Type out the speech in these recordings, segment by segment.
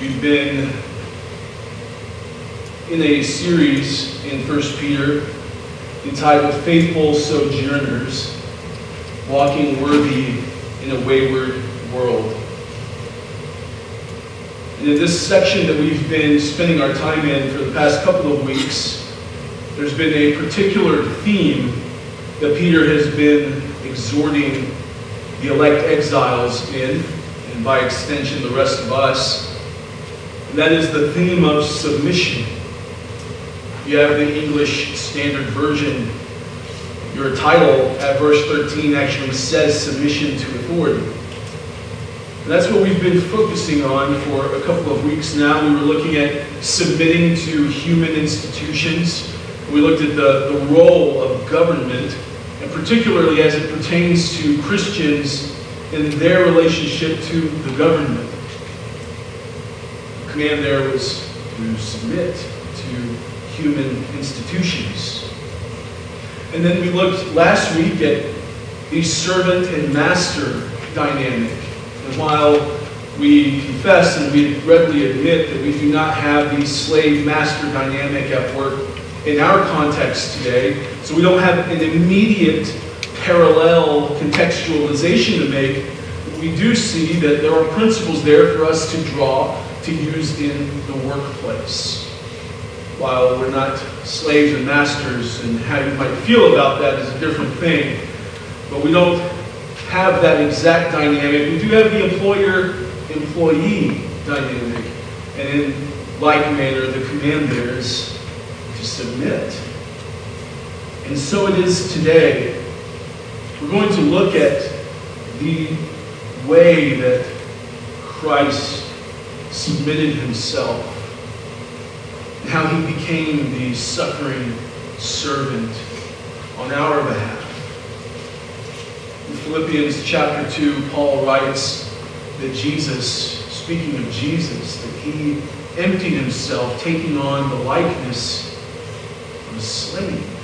We've been in a series in 1 Peter entitled Faithful Sojourners Walking Worthy in a Wayward World. And in this section that we've been spending our time in for the past couple of weeks, there's been a particular theme that Peter has been exhorting the elect exiles in, and by extension, the rest of us. That is the theme of submission. You have the English Standard Version. Your title at verse 13 actually says submission to authority. And that's what we've been focusing on for a couple of weeks now. We were looking at submitting to human institutions. We looked at the, the role of government and particularly as it pertains to Christians in their relationship to the government. Command there was to submit to human institutions. And then we looked last week at the servant and master dynamic. And while we confess and we readily admit that we do not have the slave master dynamic at work in our context today, so we don't have an immediate parallel contextualization to make. We do see that there are principles there for us to draw to use in the workplace. While we're not slaves and masters, and how you might feel about that is a different thing, but we don't have that exact dynamic. We do have the employer employee dynamic, and in like manner, the command there is to submit. And so it is today. We're going to look at the way that Christ submitted himself and how he became the suffering servant on our behalf. In Philippians chapter 2, Paul writes that Jesus, speaking of Jesus, that he emptied himself, taking on the likeness of a slave.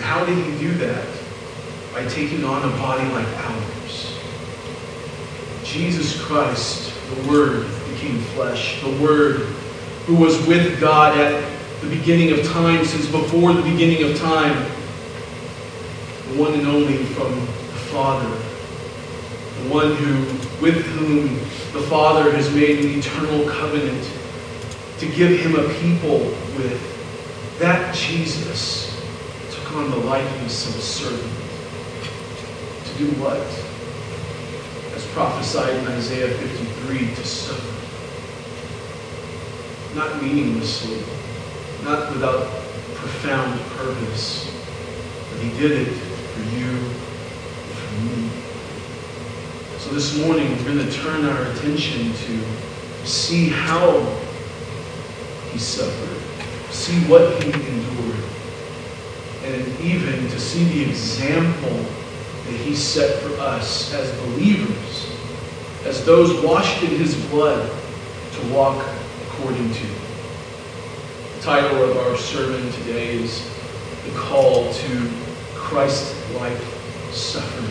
How did he do that? By taking on a body like ours. Jesus Christ, the Word, became flesh. The Word who was with God at the beginning of time, since before the beginning of time. The one and only from the Father. The one who, with whom the Father has made an eternal covenant to give him a people with. That Jesus took on the likeness of a servant. To do what? Prophesied in Isaiah 53, to suffer. Not meaninglessly, not without profound purpose, but he did it for you and for me. So this morning, we're going to turn our attention to see how he suffered, see what he endured and even to see the example that he set for us as believers, as those washed in his blood to walk according to. The title of our sermon today is The Call to Christ-like Suffering.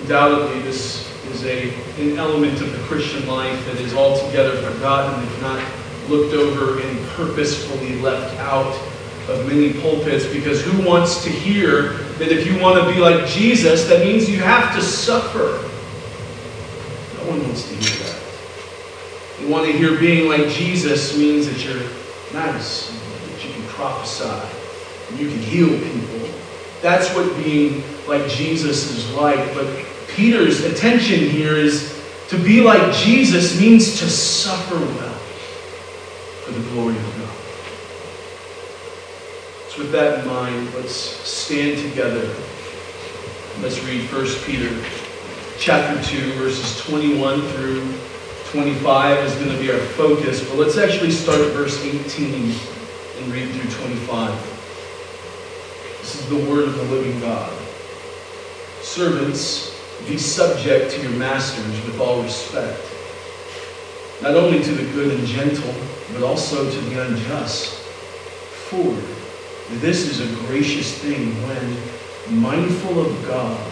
Undoubtedly, this is a, an element of the Christian life that is altogether forgotten, if not looked over and purposefully left out of many pulpits because who wants to hear that if you want to be like Jesus, that means you have to suffer? Wants to hear that. You want to hear being like Jesus means that you're nice, that you can prophesy, and you can heal people. That's what being like Jesus is like. But Peter's attention here is to be like Jesus means to suffer well for the glory of God. So with that in mind, let's stand together. Let's read 1 Peter chapter 2, verses 21 through 25 is going to be our focus. But let's actually start at verse 18 and read through 25. This is the word of the living God. Servants, be subject to your masters with all respect, not only to the good and gentle, but also to the unjust. For this is a gracious thing when, mindful of God,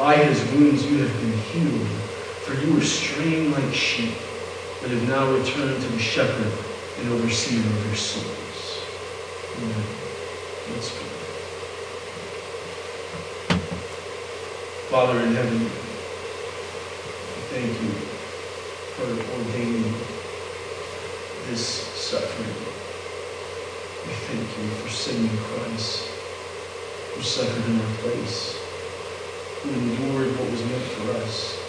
By his wounds you have been healed, for you were straying like sheep, but have now returned to the shepherd and overseer of your souls. Amen. Let's pray. Father in heaven, thank you for ordaining this suffering. We thank you for sending Christ, who suffered in our place, who endured what was meant for us.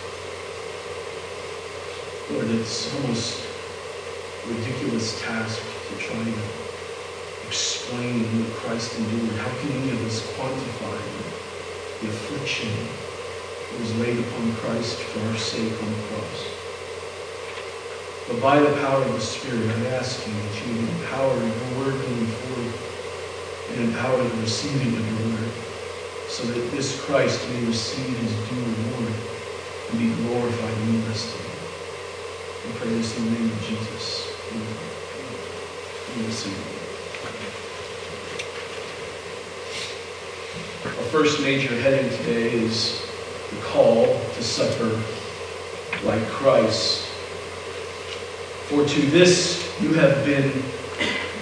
Lord, it's almost ridiculous task to try to explain what Christ endured. How can any of us quantify the affliction that was laid upon Christ for our sake on the cross? But by the power of the Spirit, I ask you that you empower your word going forth and empower the receiving of your word so that this Christ may receive his due reward and be glorified in the rest of it. We pray this in the name of Jesus. Amen. Our first major heading today is the call to suffer like Christ. For to this you have been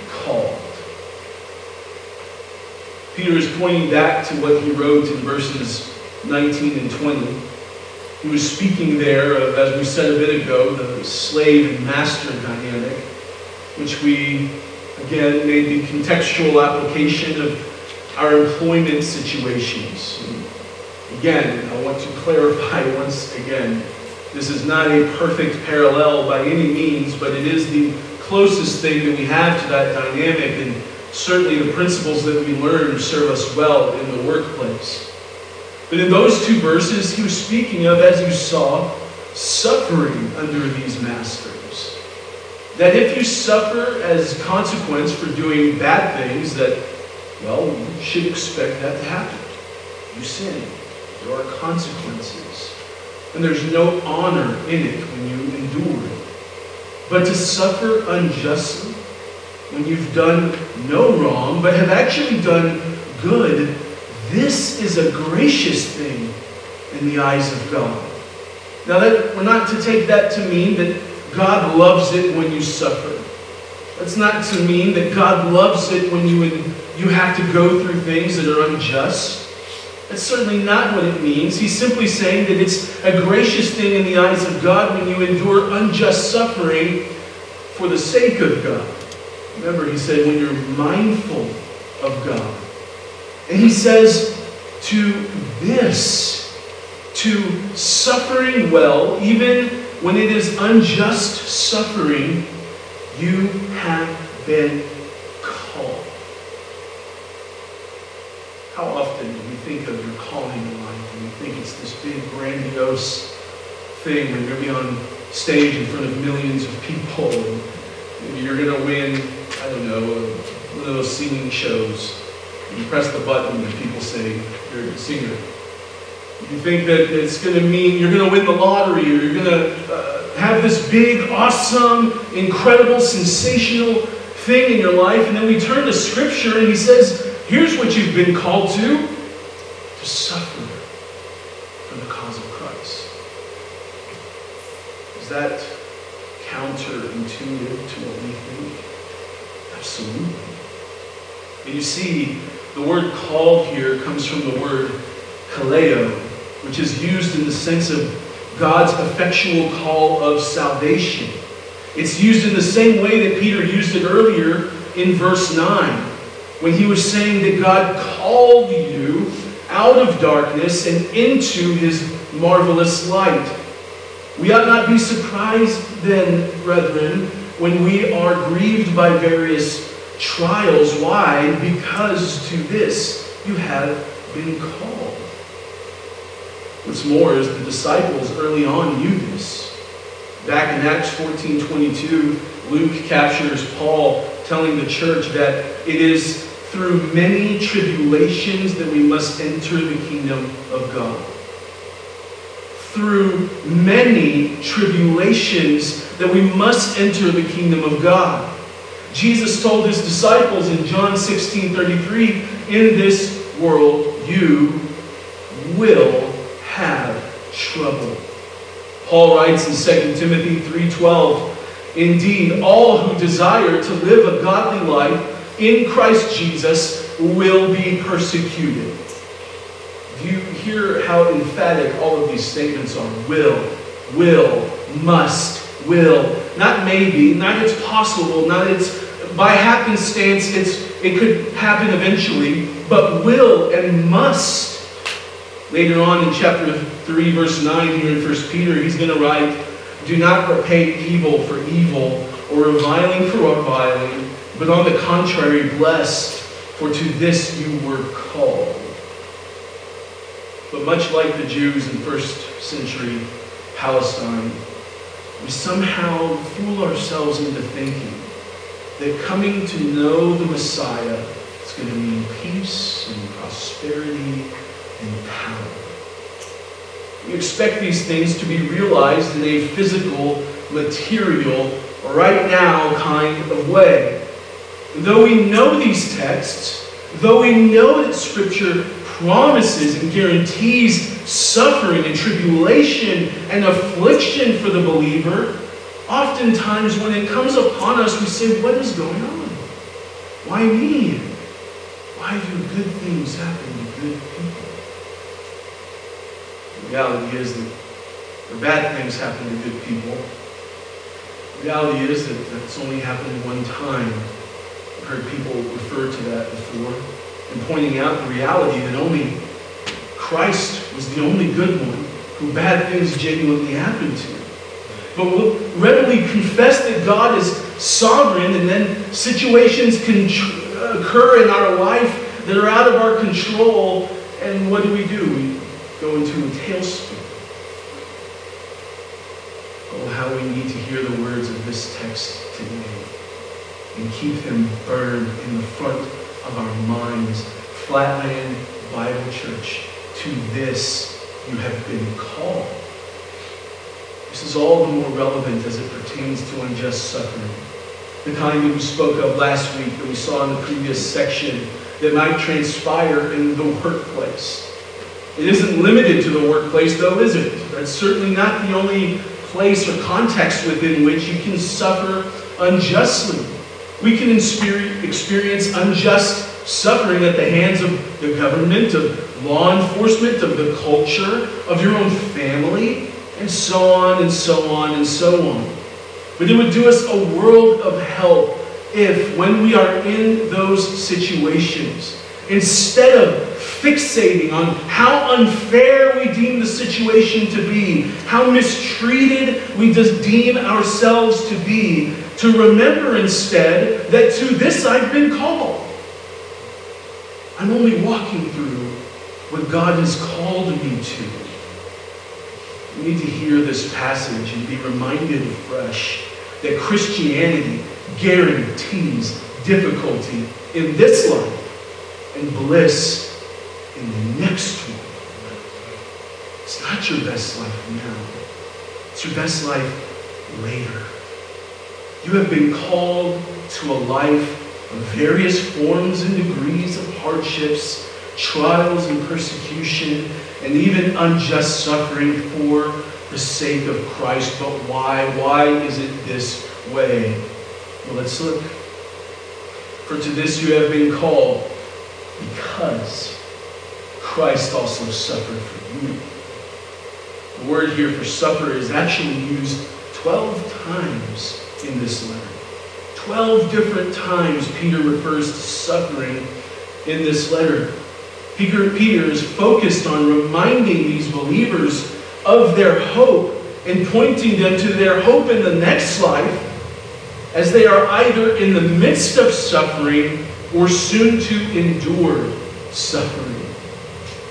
called. Peter is pointing back to what he wrote in verses 19 and 20. He was speaking there of, as we said a bit ago, the slave and master dynamic, which we, again, made the contextual application of our employment situations. And again, I want to clarify once again this is not a perfect parallel by any means, but it is the closest thing that we have to that dynamic, and certainly the principles that we learn serve us well in the workplace. But in those two verses, he was speaking of, as you saw, suffering under these masters. That if you suffer as consequence for doing bad things, that, well, you should expect that to happen. You sin. There are consequences. And there's no honor in it when you endure it. But to suffer unjustly, when you've done no wrong, but have actually done good, this is a gracious thing in the eyes of God. Now, that, we're not to take that to mean that God loves it when you suffer. That's not to mean that God loves it when you, you have to go through things that are unjust. That's certainly not what it means. He's simply saying that it's a gracious thing in the eyes of God when you endure unjust suffering for the sake of God. Remember, he said, when you're mindful of God. And he says, to this, to suffering well, even when it is unjust suffering, you have been called. How often do we think of your calling in life and we think it's this big, grandiose thing when you're going to be on stage in front of millions of people and you're going to win, I don't know, one of those singing shows. You press the button and people say you're a singer. You think that it's going to mean you're going to win the lottery or you're going to uh, have this big, awesome, incredible, sensational thing in your life. And then we turn to Scripture and he says, here's what you've been called to to suffer for the cause of Christ. Is that counterintuitive to what we think? Absolutely. And you see, the word called here comes from the word kaleo, which is used in the sense of God's effectual call of salvation. It's used in the same way that Peter used it earlier in verse 9, when he was saying that God called you out of darkness and into his marvelous light. We ought not be surprised then, brethren, when we are grieved by various trials. Why? Because to this you have been called. What's more is the disciples early on knew this. Back in Acts 14 22, Luke captures Paul telling the church that it is through many tribulations that we must enter the kingdom of God. Through many tribulations that we must enter the kingdom of God. Jesus told his disciples in John 16 33, In this world you will have trouble. Paul writes in 2 Timothy 3:12, Indeed, all who desire to live a godly life in Christ Jesus will be persecuted. Do you hear how emphatic all of these statements are? Will, will, must, will. Not maybe, not it's possible, not it's by happenstance, it's it could happen eventually, but will and must. Later on in chapter 3, verse 9, here in 1 Peter, he's going to write, Do not repay evil for evil, or reviling for reviling but on the contrary, blessed, for to this you were called. But much like the Jews in first century Palestine, we somehow fool ourselves into thinking that coming to know the Messiah is going to mean peace and prosperity and power. We expect these things to be realized in a physical, material, right now kind of way. Though we know these texts, though we know that Scripture promises and guarantees suffering and tribulation and affliction for the believer, oftentimes when it comes upon us, we say, What is going on? Why me? Why do good things happen to good people? The reality is that the bad things happen to good people. The reality is that that's only happened one time I've heard people refer to that before, and pointing out the reality that only Christ was the only good one who bad things genuinely happened to. But we'll readily confess that God is sovereign, and then situations can occur in our life that are out of our control, and what do we do? We go into a tailspin. Oh, how we need to hear the words of this text today and keep them burned in the front of our minds. Flatland Bible Church, to this you have been called. This is all the more relevant as it pertains to unjust suffering. The kind that we spoke of last week, that we saw in the previous section, that might transpire in the workplace. It isn't limited to the workplace, though, is it? That's certainly not the only place or context within which you can suffer unjustly. We can experience unjust suffering at the hands of the government, of law enforcement, of the culture, of your own family, and so on and so on and so on. But it would do us a world of help if, when we are in those situations, instead of fixating on how unfair we deem the situation to be, how mistreated we just deem ourselves to be, to remember instead that to this I've been called. I'm only walking through what God has called me to. We need to hear this passage and be reminded afresh that Christianity guarantees difficulty in this life and bliss in the next one. It's not your best life now. It's your best life later. You have been called to a life of various forms and degrees of hardships, trials and persecution, and even unjust suffering for the sake of Christ. But why? Why is it this way? Well, let's look. For to this you have been called because Christ also suffered for you. The word here for suffer is actually used 12 times in this letter. Twelve different times Peter refers to suffering in this letter. Peter, Peter is focused on reminding these believers of their hope and pointing them to their hope in the next life as they are either in the midst of suffering or soon to endure suffering.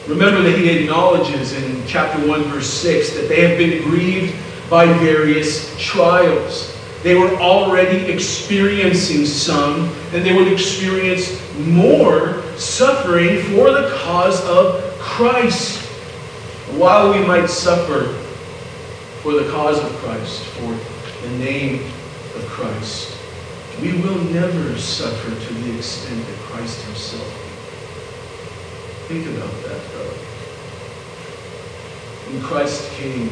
Remember that he acknowledges in chapter 1, verse 6, that they have been grieved by various trials. They were already experiencing some, and they would experience more suffering for the cause of Christ. While we might suffer for the cause of Christ, for the name of Christ, we will never suffer to the extent that Christ himself. Think about that, though. When Christ came,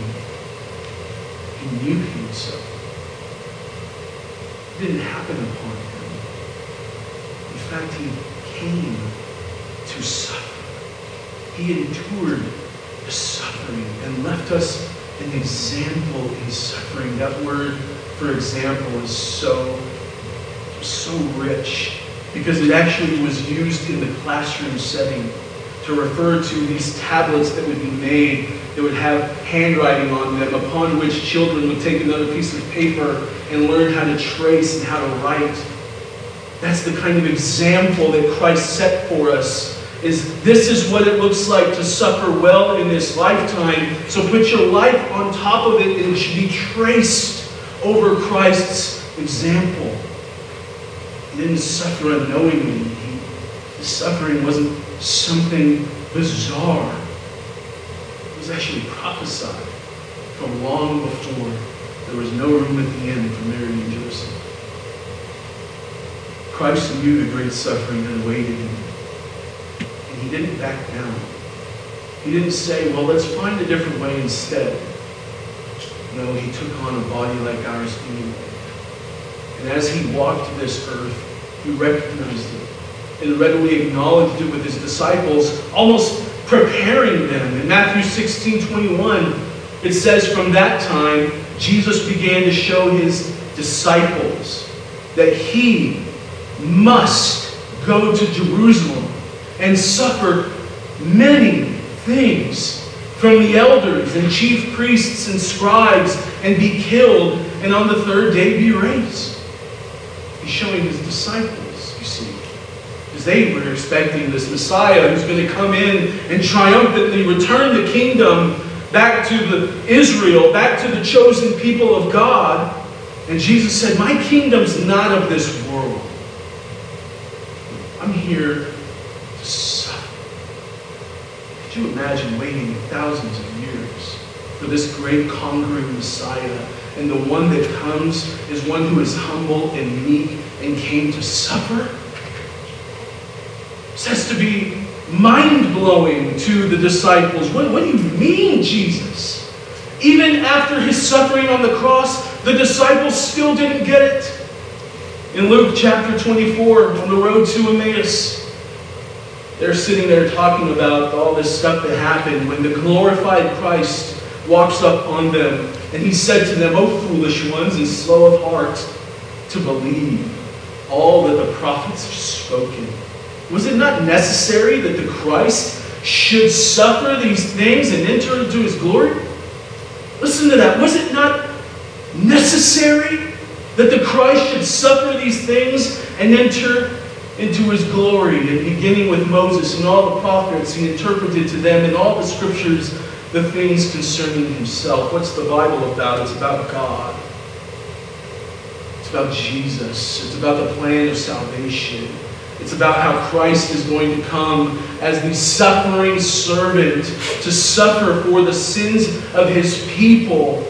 he knew suffer. Didn't happen upon him. In fact, he came to suffer. He endured the suffering and left us an example in suffering. That word, for example, is so, so rich because it actually was used in the classroom setting to refer to these tablets that would be made that would have handwriting on them, upon which children would take another piece of paper and learn how to trace and how to write. That's the kind of example that Christ set for us. Is this is what it looks like to suffer well in this lifetime. So put your life on top of it and it should be traced over Christ's example. He didn't suffer unknowingly. He, his suffering wasn't something bizarre It was actually prophesied from long before there was no room at the end for Mary and Joseph. Christ knew the great suffering that awaited him. And he didn't back down. He didn't say, well, let's find a different way instead. No, he took on a body like ours anyway. And as he walked this earth, he recognized it and readily acknowledged it with his disciples, almost preparing them. In Matthew 16 21, it says, From that time, Jesus began to show his disciples that he must go to Jerusalem and suffer many things from the elders and chief priests and scribes and be killed and on the third day be raised. He's showing his disciples, you see because they were expecting this Messiah who's going to come in and triumphantly return the kingdom back to the Israel, back to the chosen people of God. And Jesus said, My kingdom's not of this world. I'm here to suffer. Could you imagine waiting thousands of years for this great conquering Messiah? And the one that comes is one who is humble and meek and came to suffer? Says to be mind blowing to the disciples. What, what do you mean, Jesus? Even after his suffering on the cross, the disciples still didn't get it. In Luke chapter 24, on the road to Emmaus, they're sitting there talking about all this stuff that happened when the glorified Christ walks up on them. And he said to them, O foolish ones and slow of heart to believe all that the prophets have spoken. Was it not necessary that the Christ should suffer these things and enter into his glory? Listen to that. Was it not necessary that the Christ should suffer these things and enter into his glory? And beginning with Moses and all the prophets, he interpreted to them in all the scriptures the things concerning himself. What's the Bible about? It's about God. It's about Jesus. It's about the plan of salvation. It's about how Christ is going to come as the suffering servant to suffer for the sins of his people,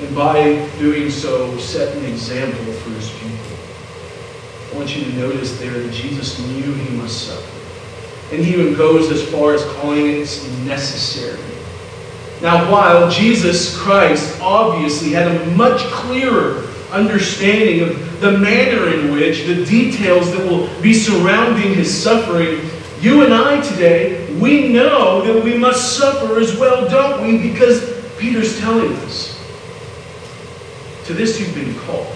and by doing so, set an example for his people. I want you to notice there that Jesus knew he must suffer. And he even goes as far as calling it necessary. Now, while Jesus Christ obviously had a much clearer understanding of the manner in which, the details that will be surrounding his suffering, you and I today, we know that we must suffer as well, don't we? Because Peter's telling us. To this you've been called.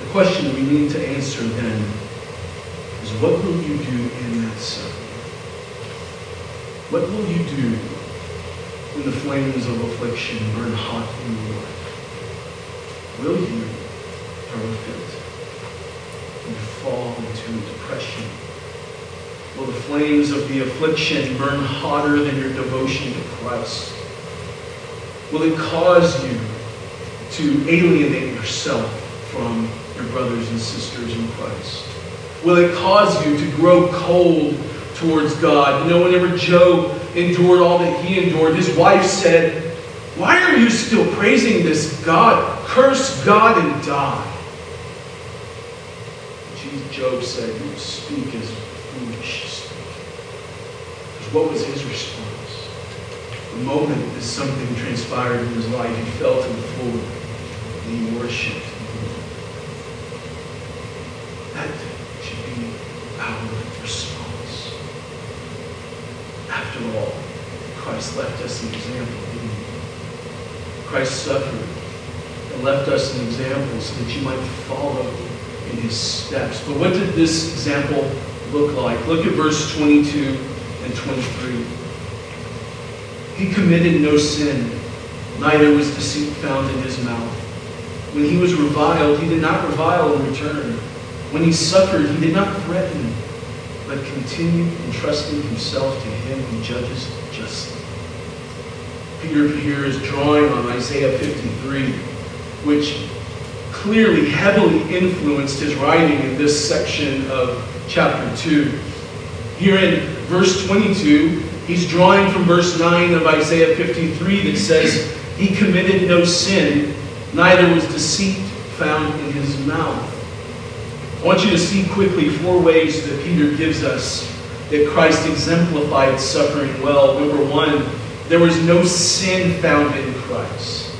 The question we need to answer then is what will you do in that suffering? What will you do when the flames of affliction burn hot in your life? Will you throw a fit and fall into depression? Will the flames of the affliction burn hotter than your devotion to Christ? Will it cause you to alienate yourself from your brothers and sisters in Christ? Will it cause you to grow cold towards God? You know, whenever Job endured all that he endured, his wife said, Why are you still praising this God? Curse God and die. Job said, You speak as foolish speak. Because what was his response? The moment that something transpired in his life, he fell to the floor and he worshiped. That should be our response. After all, Christ left us an example? Christ suffered and left us an example so that you might follow in his steps. But what did this example look like? Look at verse 22 and 23. He committed no sin, neither was deceit found in his mouth. When he was reviled, he did not revile in return. When he suffered, he did not threaten, but continued entrusting himself to him who judges justly. Peter here is drawing on Isaiah 53, which clearly heavily influenced his writing in this section of chapter 2. Here in verse 22, He's drawing from verse 9 of Isaiah 53 that says, He committed no sin, neither was deceit found in his mouth. I want you to see quickly four ways that Peter gives us that Christ exemplified suffering well. Number one, there was no sin found in Christ.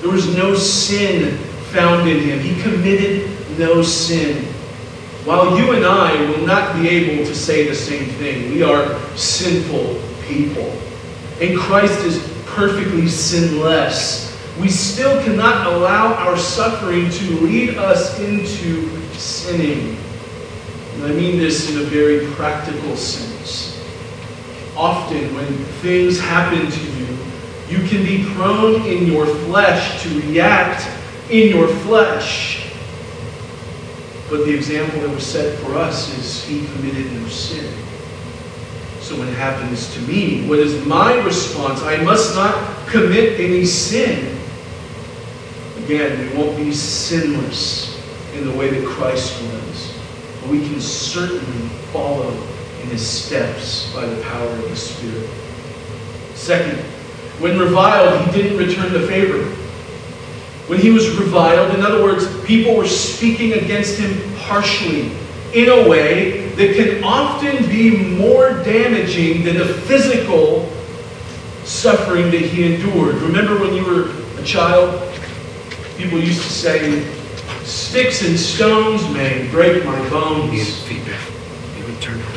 There was no sin found in him. He committed no sin. While you and I will not be able to say the same thing, we are sinful people. And Christ is perfectly sinless. We still cannot allow our suffering to lead us into sinning. And I mean this in a very practical sense. Often, when things happen to you, you can be prone in your flesh to react in your flesh but the example that was set for us is he committed no sin. So when it happens to me, what is my response? I must not commit any sin. Again, we won't be sinless in the way that Christ was. But we can certainly follow in his steps by the power of the Spirit. Second, when reviled, he didn't return the favor when he was reviled. In other words, people were speaking against him harshly in a way that can often be more damaging than the physical suffering that he endured. Remember when you were a child? People used to say, Sticks and stones may break my bones.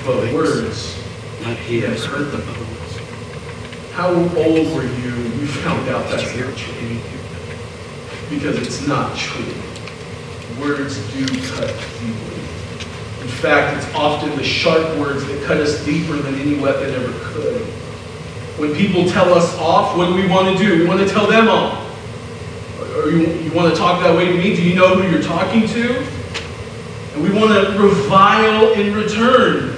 He feedback. He would turn But words, not he has hurt the bones. How old were you? When you found out that's not true because it's not true. Words do cut deeply. In fact, it's often the sharp words that cut us deeper than any weapon ever could. When people tell us off, what do we want to do? We want to tell them off. Or you, you want to talk that way to me? Do you know who you're talking to? And we want to revile in return.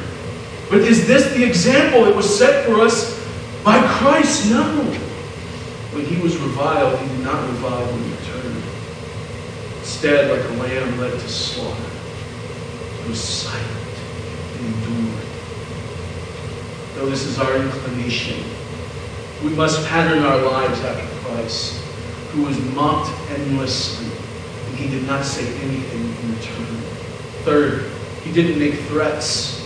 But is this the example that was set for us by Christ? No. When he was reviled, he did not revile in return. Instead, like a lamb led to slaughter, he was silent and endured. Though this is our inclination, we must pattern our lives after Christ, who was mocked endlessly, and he did not say anything in return. Third, he didn't make threats.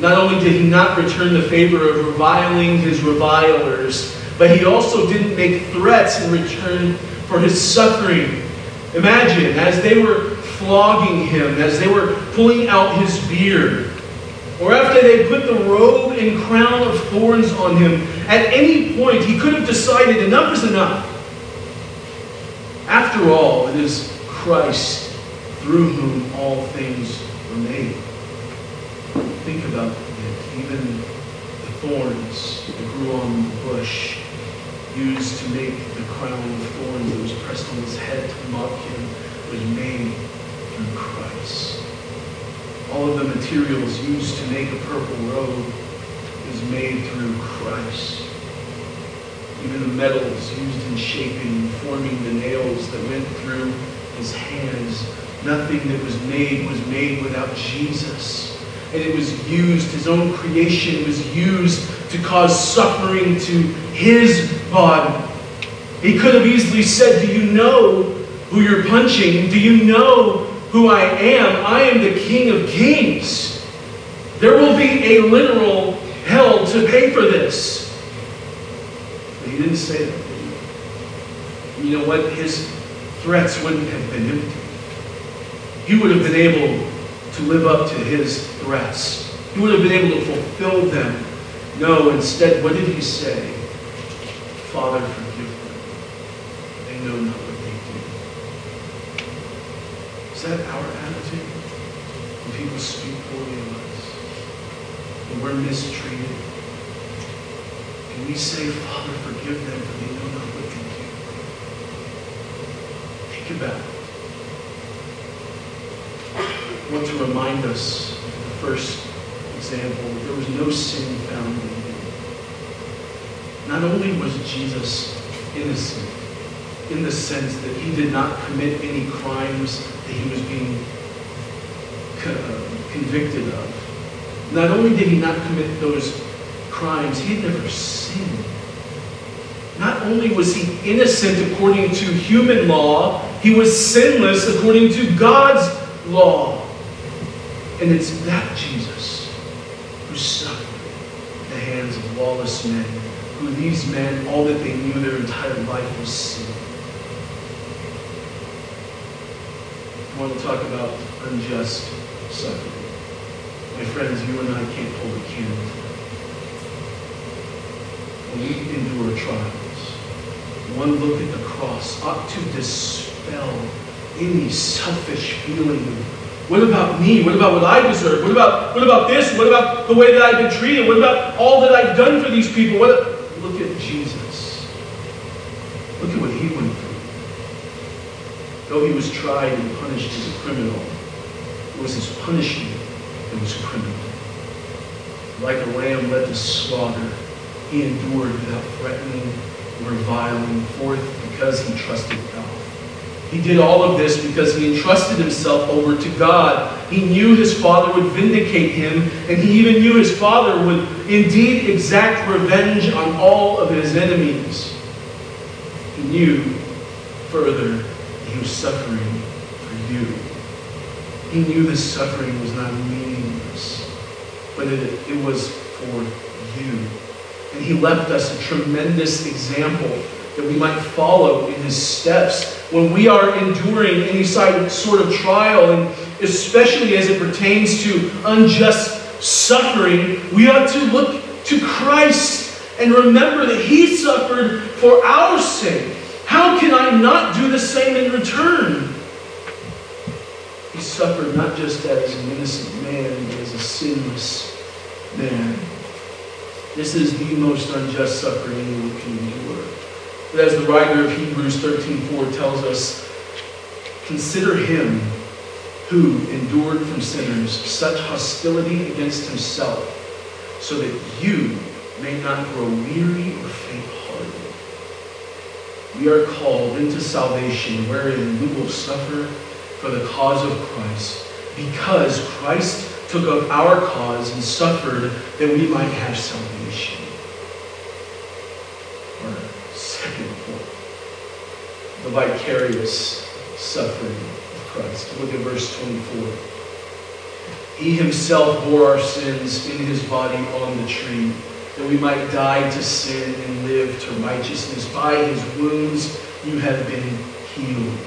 Not only did he not return the favor of reviling his revilers, but he also didn't make threats in return for his suffering. Imagine as they were flogging him, as they were pulling out his beard, or after they put the robe and crown of thorns on him, at any point he could have decided enough is enough. After all, it is Christ through whom all things were made. Think about it. Even the thorns that grew on the bush, used to make the crown of thorns that was pressed on his head to mock him, was made through Christ. All of the materials used to make a purple robe is made through Christ. Even the metals used in shaping, forming the nails that went through his hands, nothing that was made was made without Jesus. And it was used, his own creation was used to cause suffering to his body. He could have easily said, Do you know who you're punching? Do you know who I am? I am the King of Kings. There will be a literal hell to pay for this. But he didn't say that. You know what? His threats wouldn't have been empty. He would have been able to live up to his threats. He would have been able to fulfill them. No, instead, what did he say? Father, forgive them. They know not what they do. Is that our attitude? When people speak poorly of us, when we're mistreated, can we say, Father, forgive them, for they know not what they do? Think about it. Want to remind us of the first example. There was no sin found in him. Not only was Jesus innocent in the sense that he did not commit any crimes that he was being co- convicted of. Not only did he not commit those crimes, he had never sinned. Not only was he innocent according to human law, he was sinless according to God's law. And it's that Jesus who suffered at the hands of lawless men, who these men, all that they knew their entire life was sin. I want to talk about unjust suffering. My friends, you and I can't hold a candle to that. When we endure trials, one look at the cross ought to dispel any selfish feeling of what about me? What about what I deserve? What about what about this? What about the way that I've been treated? What about all that I've done for these people? What look at Jesus. Look at what he went through. Though he was tried and punished as a criminal, it was his punishment that was criminal. Like a lamb led to slaughter, he endured without threatening or reviling forth because he trusted. He did all of this because he entrusted himself over to God. He knew his Father would vindicate him, and he even knew his Father would indeed exact revenge on all of his enemies. He knew further he was suffering for you. He knew this suffering was not meaningless, but it, it was for you. And he left us a tremendous example that we might follow in his steps when we are enduring any sort of trial, and especially as it pertains to unjust suffering, we ought to look to Christ and remember that he suffered for our sake. How can I not do the same in return? He suffered not just as an innocent man, but as a sinless man. This is the most unjust suffering anyone can endure. But as the writer of Hebrews 13:4 tells us, consider him who endured from sinners such hostility against himself, so that you may not grow weary or faint-hearted. We are called into salvation wherein we will suffer for the cause of Christ, because Christ took up our cause and suffered that we might have salvation. Our second point, the vicarious suffering of Christ. Look at verse 24. He himself bore our sins in his body on the tree, that we might die to sin and live to righteousness. By his wounds you have been healed.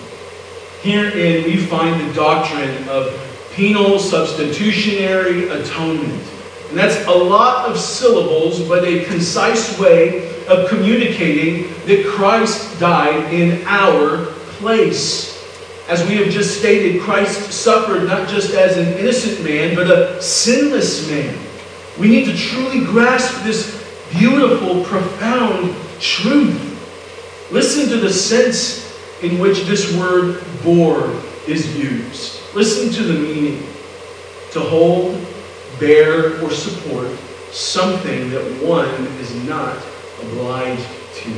Herein we find the doctrine of penal substitutionary atonement. And that's a lot of syllables, but a concise way of communicating that Christ died in our place. As we have just stated, Christ suffered not just as an innocent man, but a sinless man. We need to truly grasp this beautiful, profound truth. Listen to the sense in which this word bore is used. Listen to the meaning. To hold, bear, or support something that one is not obliged to.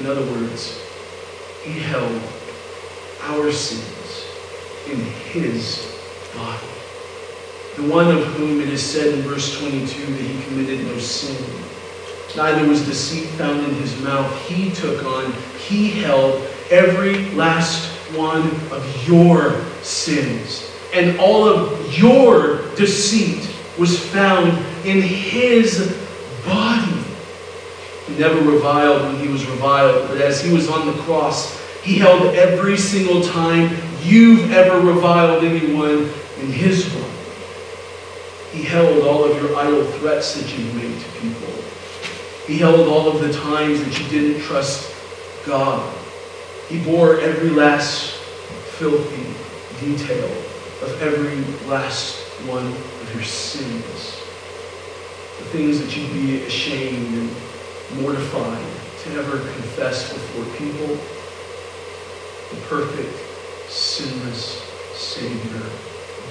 In other words, he held our sins in his body. The one of whom it is said in verse 22 that he committed no sin. Neither was deceit found in his mouth. He took on, he held every last one of your sins. And all of your deceit was found in his body. He never reviled when he was reviled, but as he was on the cross, he held every single time you've ever reviled anyone in his body. He held all of your idle threats that you've made to people. He held all of the times that you didn't trust God. He bore every last filthy detail of every last one of your sins. The things that you'd be ashamed and mortified to ever confess before people. The perfect, sinless Savior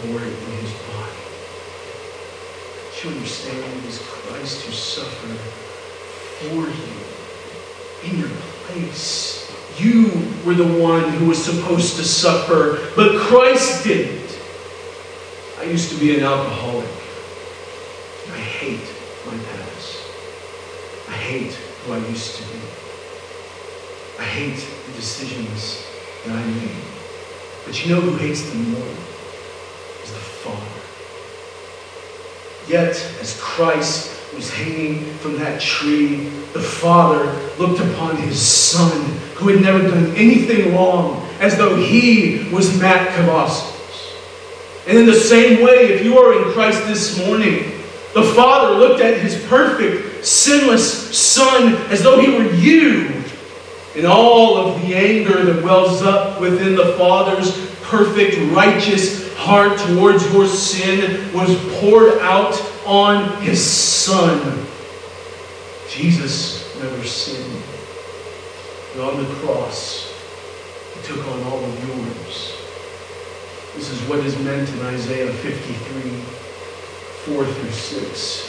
bore it in his body. Do you understand it is Christ who suffered for you in your place? You were the one who was supposed to suffer, but Christ didn't. I used to be an alcoholic. I hate my past. I hate who I used to be. I hate the decisions that I made. But you know who hates them more? Is the Father. Yet, as Christ was hanging from that tree, the Father looked upon his Son, who had never done anything wrong, as though he was Matt Cavazos. And in the same way, if you are in Christ this morning, the Father looked at his perfect, sinless Son as though he were you. And all of the anger that wells up within the Father's perfect, righteous heart towards your sin was poured out on his Son. Jesus never sinned. But on the cross, he took on all of yours. This is what is meant in Isaiah 53, 4 through 6.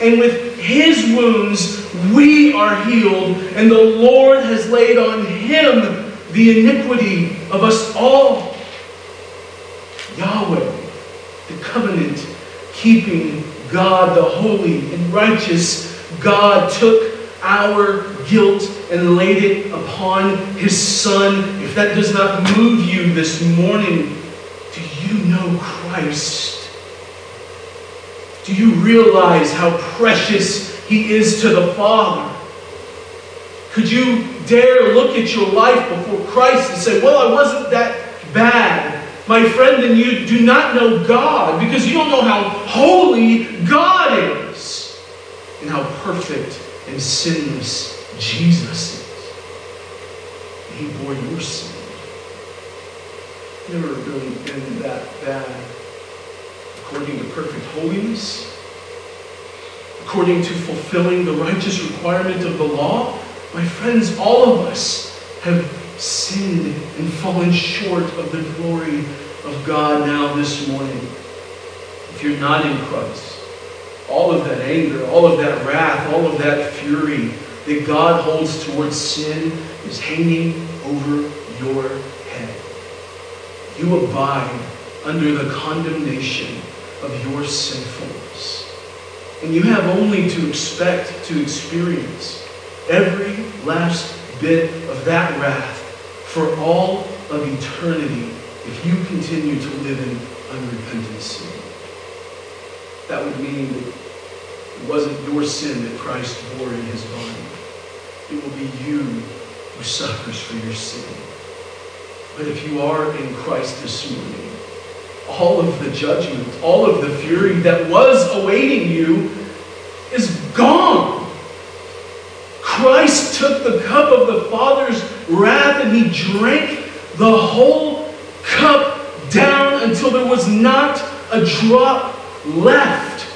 and with his wounds we are healed. And the Lord has laid on him the iniquity of us all. Yahweh, the covenant keeping God, the holy and righteous God, took our guilt and laid it upon his son. If that does not move you this morning, do you know Christ? Do you realize how precious he is to the Father? Could you dare look at your life before Christ and say, Well, I wasn't that bad? My friend and you do not know God because you don't know how holy God is and how perfect and sinless Jesus is. He bore your sin. Never really been that bad. According to perfect holiness, according to fulfilling the righteous requirement of the law, my friends, all of us have sinned and fallen short of the glory of God now this morning. If you're not in Christ, all of that anger, all of that wrath, all of that fury that God holds towards sin is hanging over your head. You abide under the condemnation of your sinfulness. And you have only to expect to experience every last bit of that wrath for all of eternity if you continue to live in unrepentant sin. that would mean that it wasn't your sin that Christ bore in his body. It will be you who suffers for your sin. But if you are in Christ this morning, all of the judgment, all of the fury that was awaiting you is gone. Christ took the cup of the Father's wrath and he drank the whole cup down until there was not a drop left.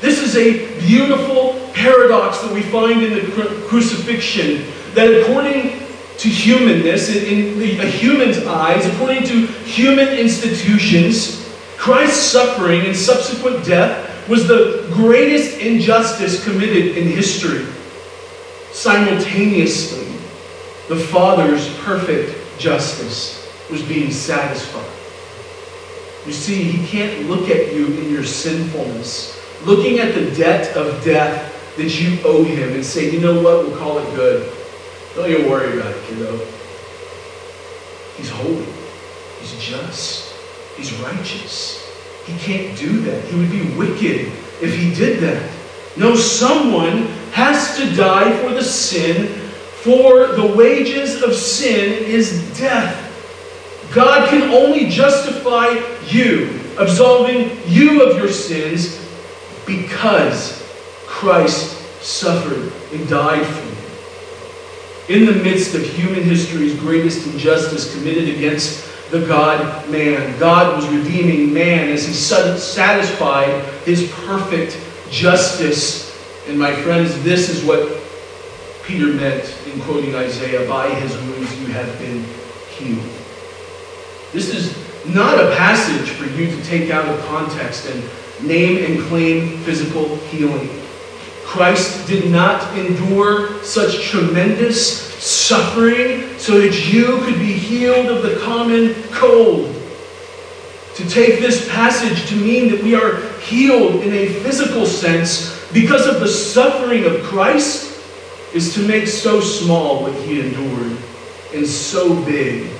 This is a beautiful paradox that we find in the crucifixion that according to humanness, in, in a human's eyes, according to human institutions, Christ's suffering and subsequent death was the greatest injustice committed in history. Simultaneously, the Father's perfect justice was being satisfied. You see, He can't look at you in your sinfulness, looking at the debt of death that you owe Him, and say, you know what, we'll call it good. Don't you worry about it, kiddo. He's holy. He's just. He's righteous. He can't do that. He would be wicked if he did that. No, someone has to die for the sin, for the wages of sin is death. God can only justify you, absolving you of your sins, because Christ suffered and died for you. In the midst of human history's greatest injustice committed against the God man, God was redeeming man as he satisfied his perfect justice. And my friends, this is what Peter meant in quoting Isaiah by his wounds you have been healed. This is not a passage for you to take out of context and name and claim physical healing. Christ did not endure such tremendous suffering so that you could be healed of the common cold. To take this passage to mean that we are healed in a physical sense because of the suffering of Christ is to make so small what he endured and so big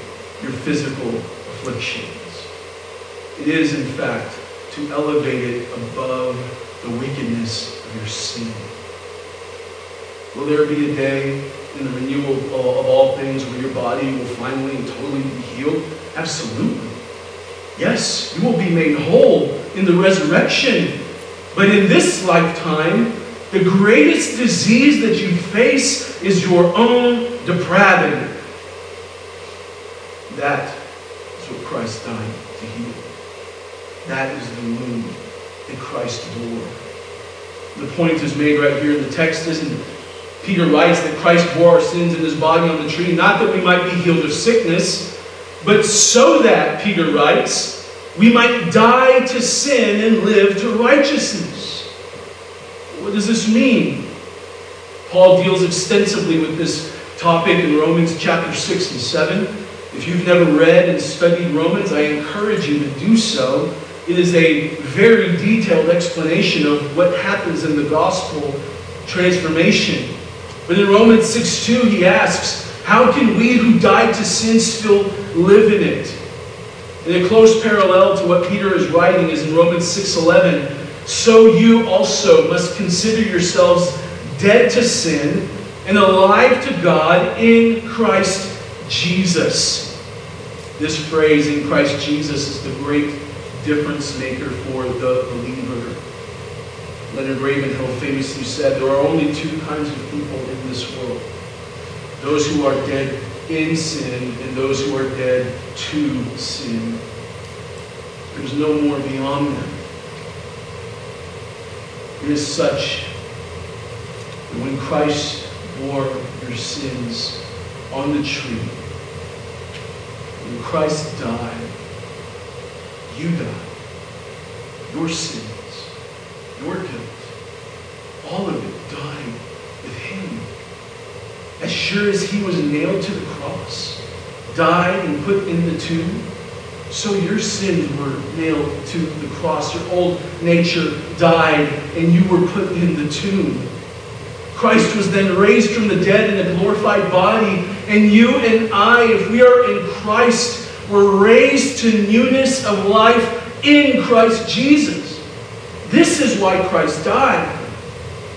your physical afflictions. It is, in fact, to elevate it above the wickedness your sin. Will there be a day in the renewal of all things where your body will finally and totally be healed? Absolutely. Yes, you will be made whole in the resurrection. But in this lifetime, the greatest disease that you face is your own depravity. That is what Christ died to heal. That is the wound that Christ bore. The point is made right here in the text, isn't it? Peter writes that Christ bore our sins in his body on the tree, not that we might be healed of sickness, but so that, Peter writes, we might die to sin and live to righteousness. What does this mean? Paul deals extensively with this topic in Romans chapter 6 and 7. If you've never read and studied Romans, I encourage you to do so. It is a very detailed explanation of what happens in the gospel transformation. But in Romans 6 2, he asks, How can we who died to sin still live in it? And a close parallel to what Peter is writing is in Romans 6:11. So you also must consider yourselves dead to sin and alive to God in Christ Jesus. This phrase, in Christ Jesus, is the great difference maker for the believer. Leonard Ravenhill famously said, There are only two kinds of people in this world those who are dead in sin and those who are dead to sin. There's no more beyond them. It is such that when Christ bore your sins on the tree, when Christ died, you died. Your sins, your guilt, all of it died with him as sure as he was nailed to the cross, died and put in the tomb, so your sins were nailed to the cross. Your old nature died and you were put in the tomb. Christ was then raised from the dead in a glorified body, and you and I, if we are in Christ, were raised to newness of life in Christ Jesus. This is why Christ died.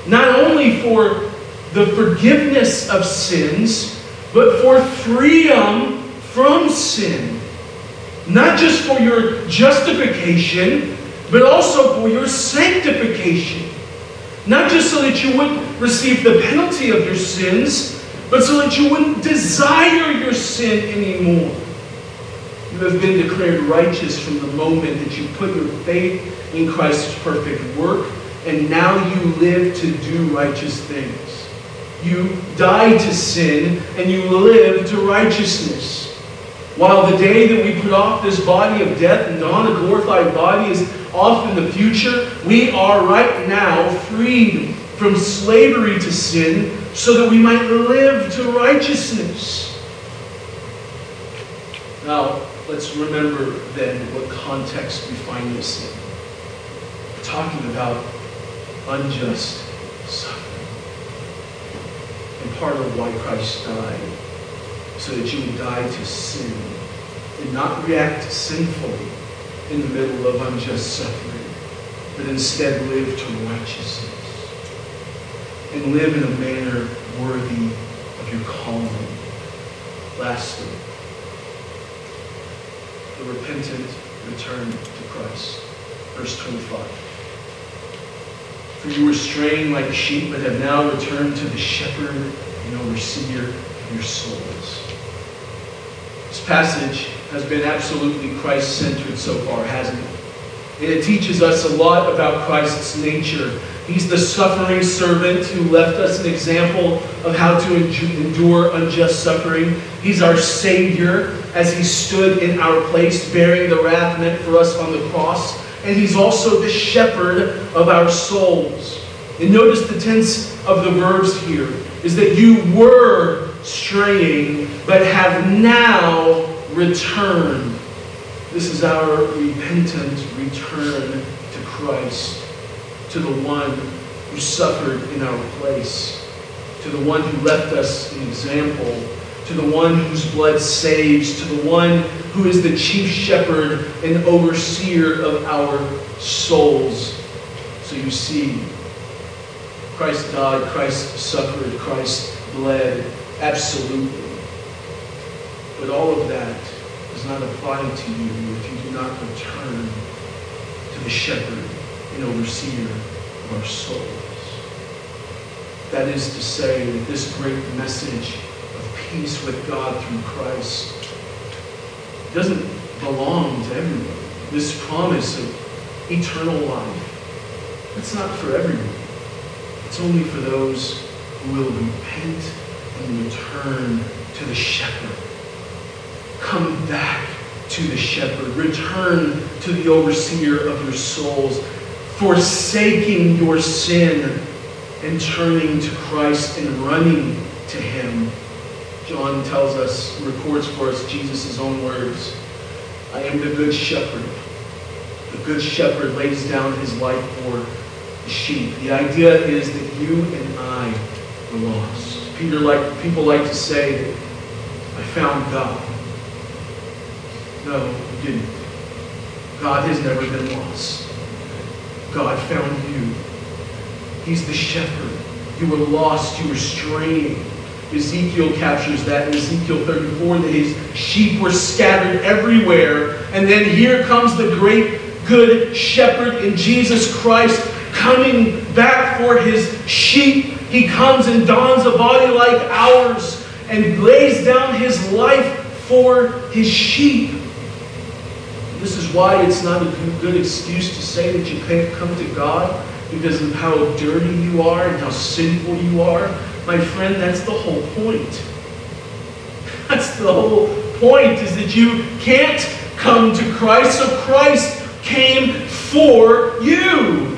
Not only for the forgiveness of sins, but for freedom from sin. Not just for your justification, but also for your sanctification. Not just so that you wouldn't receive the penalty of your sins, but so that you wouldn't desire your sin anymore. You have been declared righteous from the moment that you put your faith in Christ's perfect work, and now you live to do righteous things. You died to sin, and you live to righteousness. While the day that we put off this body of death and don a glorified body is off in the future, we are right now freed from slavery to sin so that we might live to righteousness. Now, let's remember then what context we find this in. We're talking about unjust suffering. And part of why Christ died, so that you would die to sin and not react sinfully in the middle of unjust suffering, but instead live to righteousness and live in a manner worthy of your calling. Lastly, the repentant return to Christ. Verse 25. For you were straying like sheep, but have now returned to the shepherd and overseer of your souls. This passage has been absolutely Christ centered so far, hasn't it? It teaches us a lot about Christ's nature. He's the suffering servant who left us an example of how to endure unjust suffering. He's our Savior as He stood in our place, bearing the wrath meant for us on the cross. And He's also the shepherd of our souls. And notice the tense of the verbs here is that you were straying, but have now returned. This is our repentant return to Christ, to the one who suffered in our place, to the one who left us an example, to the one whose blood saves, to the one who is the chief shepherd and overseer of our souls. So you see, Christ died, Christ suffered, Christ bled, absolutely. But all of that does not apply to you if you do not return to the shepherd and overseer of our souls. That is to say that this great message peace with God through Christ doesn't belong to everyone. This promise of eternal life, it's not for everyone. It's only for those who will repent and return to the shepherd Come back to the shepherd. Return to the overseer of your souls, forsaking your sin and turning to Christ and running to him. John tells us, records for us Jesus' own words. I am the good shepherd. The good shepherd lays down his life for the sheep. The idea is that you and I were lost. Peter like people like to say, I found God. No, you didn't. God has never been lost. God found you. He's the shepherd. You were lost. You were straying. Ezekiel captures that in Ezekiel 34 that his sheep were scattered everywhere. And then here comes the great good shepherd in Jesus Christ coming back for his sheep. He comes and dons a body like ours and lays down his life for his sheep. This is why it's not a good excuse to say that you can't come to God because of how dirty you are and how sinful you are. My friend, that's the whole point. That's the whole point is that you can't come to Christ. So Christ came for you.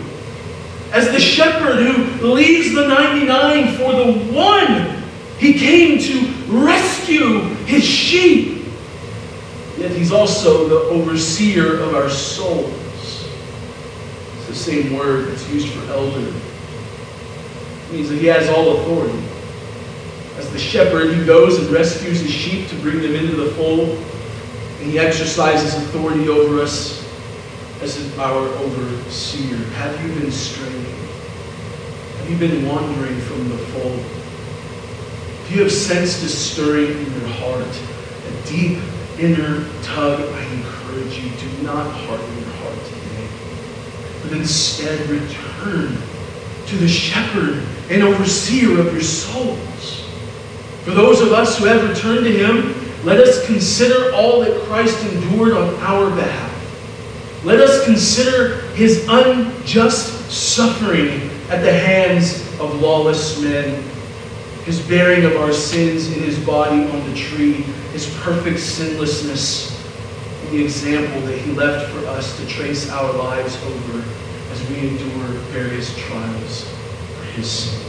As the shepherd who leaves the 99 for the one, he came to rescue his sheep. Yet he's also the overseer of our souls. It's the same word that's used for elder. It means that he has all authority. As the shepherd, he goes and rescues his sheep to bring them into the fold. And he exercises authority over us as our overseer? Have you been straying? Have you been wandering from the fold? If you have sensed a stirring in your heart, a deep inner tug, I encourage you, do not harden your heart today, but instead return to the shepherd and overseer of your souls. For those of us who have returned to him, let us consider all that Christ endured on our behalf. Let us consider his unjust suffering at the hands of lawless men, his bearing of our sins in his body on the tree, his perfect sinlessness, and the example that he left for us to trace our lives over as we endure various trials his.